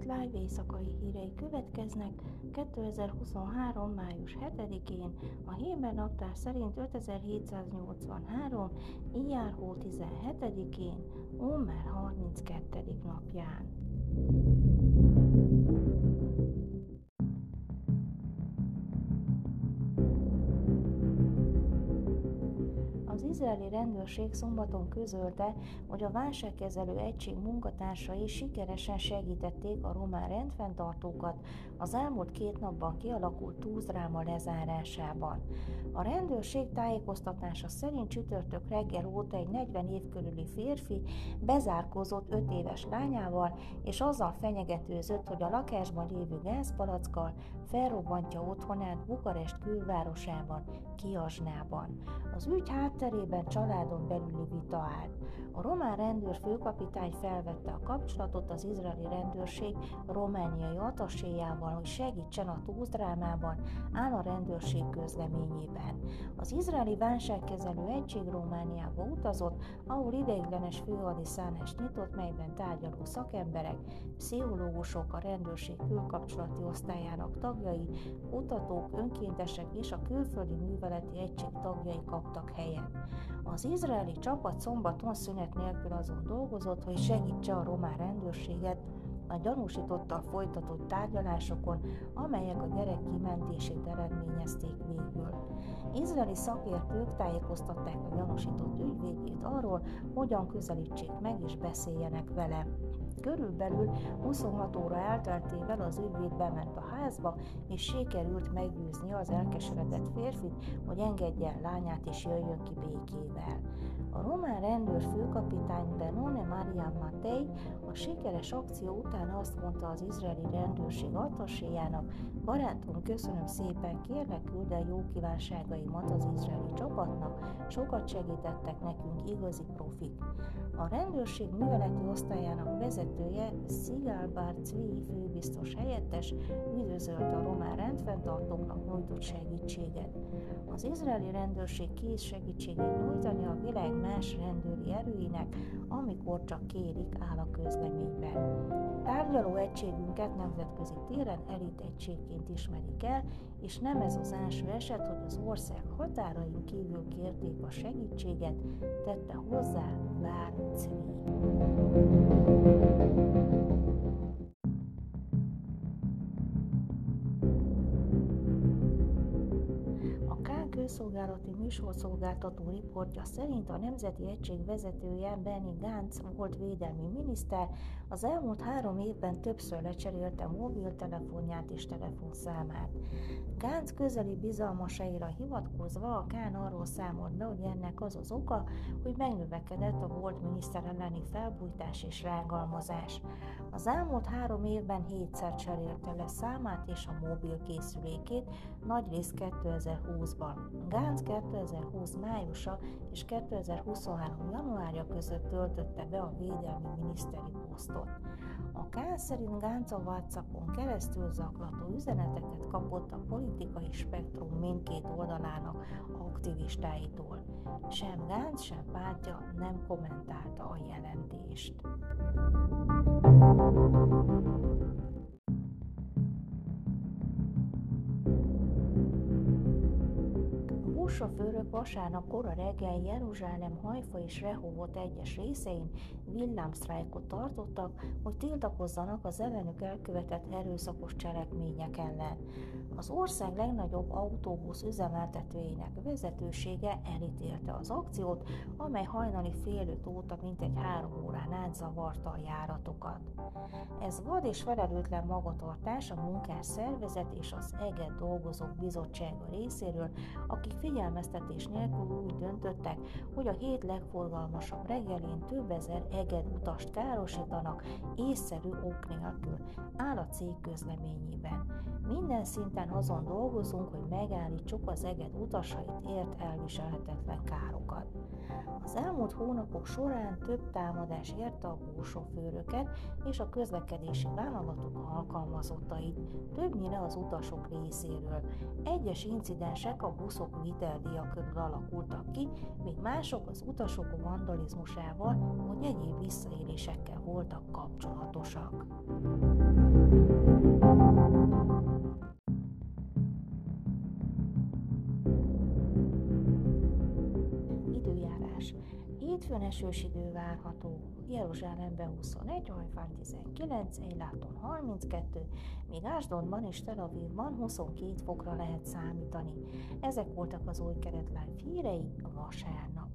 Live éjszakai hírei következnek 2023. május 7-én, a Héber naptár szerint 5783. Ijárhó 17-én, Omer 32. napján. Izraeli rendőrség szombaton közölte, hogy a válságkezelő egység munkatársai sikeresen segítették a román rendfenntartókat az elmúlt két napban kialakult túlzráma lezárásában. A rendőrség tájékoztatása szerint csütörtök reggel óta egy 40 év körüli férfi bezárkózott 5 éves lányával, és azzal fenyegetőzött, hogy a lakásban lévő gázpalackkal felrobbantja otthonát Bukarest külvárosában, Kiasnában. Az ügy hátterében családon belüli vita állt. A román rendőr főkapitány felvette a kapcsolatot az izraeli rendőrség romániai ataséjával, hogy segítsen a túldrámában, áll a rendőrség közleményében. Az izraeli válságkezelő egység Romániába utazott, ahol ideiglenes főhadiszállást nyitott, melyben tárgyaló szakemberek, pszichológusok, a rendőrség külkapcsolati osztályának tagjai, kutatók, önkéntesek és a külföldi műveleti egység tagjai kaptak helyet. Az izraeli csapat szombaton szünet nélkül azon dolgozott, hogy segítse a román rendőrséget a gyanúsítottal folytatott tárgyalásokon, amelyek a gyerek kimentését eredményezték végül. Izraeli szakértők tájékoztatták a gyanúsított ügyvédjét arról, hogyan közelítsék meg és beszéljenek vele. Körülbelül 26 óra elteltével az ügyvéd bement a házba, és sikerült meggyőzni az elkeseredett férfit, hogy engedje el lányát és jöjjön ki békével. A román rendőr főkapitány Benone Maria Matei a sikeres akció után azt mondta az izraeli rendőrség attaséjának, barátom, köszönöm szépen, kérlek küld el jó kívánságaimat az izraeli csapatnak, sokat segítettek nekünk, igazi profik. A rendőrség műveleti osztályának vezetője Szigal Barcvi főbiztos helyettes üdvözölte a román rendfenntartóknak nyújtott segítséget. Az izraeli rendőrség kész segítséget nyújtani a világ más rendőri erőinek, amikor csak kérik, áll a közleményben. Tárgyaló egységünket nemzetközi téren elit egységként ismerik el, és nem ez az első eset, hogy az ország határain kívül kérték a segítséget, tette hozzá Bár közszolgálati műsorszolgáltató riportja szerint a Nemzeti Egység vezetője Benny Gantz volt védelmi miniszter, az elmúlt három évben többször lecserélte mobiltelefonját és telefonszámát. Gantz közeli bizalmasaira hivatkozva a Kán arról számolt be, hogy ennek az az oka, hogy megnövekedett a volt miniszter elleni felbújtás és rágalmazás. Az elmúlt három évben hétszer cserélte le számát és a mobil készülékét, nagyrészt 2020-ban. Gánc 2020 májusa és 2023 januárja között töltötte be a védelmi miniszteri posztot. A Kán szerint Gánc a WhatsAppon keresztül zaklató üzeneteket kapott a politikai spektrum mindkét oldalának aktivistáitól. Sem Gánc, sem pártja nem kommentálta a jelentést. Buszsofőrök vasárnap kora reggel Jeruzsálem, Hajfa és Rehovot egyes részein villámsztrájkot tartottak, hogy tiltakozzanak az ellenük elkövetett erőszakos cselekmények ellen. Az ország legnagyobb autóbusz üzemeltetőjének vezetősége elítélte az akciót, amely hajnali fél öt óta mintegy három órán át zavarta a járatokat. Ez vad és felelőtlen magatartás a munkás szervezet és az EGET dolgozók bizottsága részéről, akik figyelmeztetés nélkül úgy döntöttek, hogy a hét legforgalmasabb reggelén több ezer EGET utast károsítanak észszerű ok nélkül, áll a cég közleményében. Minden szinten azon dolgozunk, hogy megállítsuk az EGET utasait ért elviselhetetlen károkat. Az elmúlt hónapok során több támadás érte a buszsofőröket és a közlekedési vállalatok alkalmazottait, többnyire az utasok részéről. Egyes incidensek a buszok viteldíja körül alakultak ki, míg mások az utasok vandalizmusával vagy egyéb visszaélésekkel voltak kapcsolatosak. Hétfőn esős idő várható, Jeruzsálemben 21, Hajfán 19, Eiláton 32, míg Ásdonban és Tel Avivban 22 fokra lehet számítani. Ezek voltak az új keretlány hírei a vasárnap.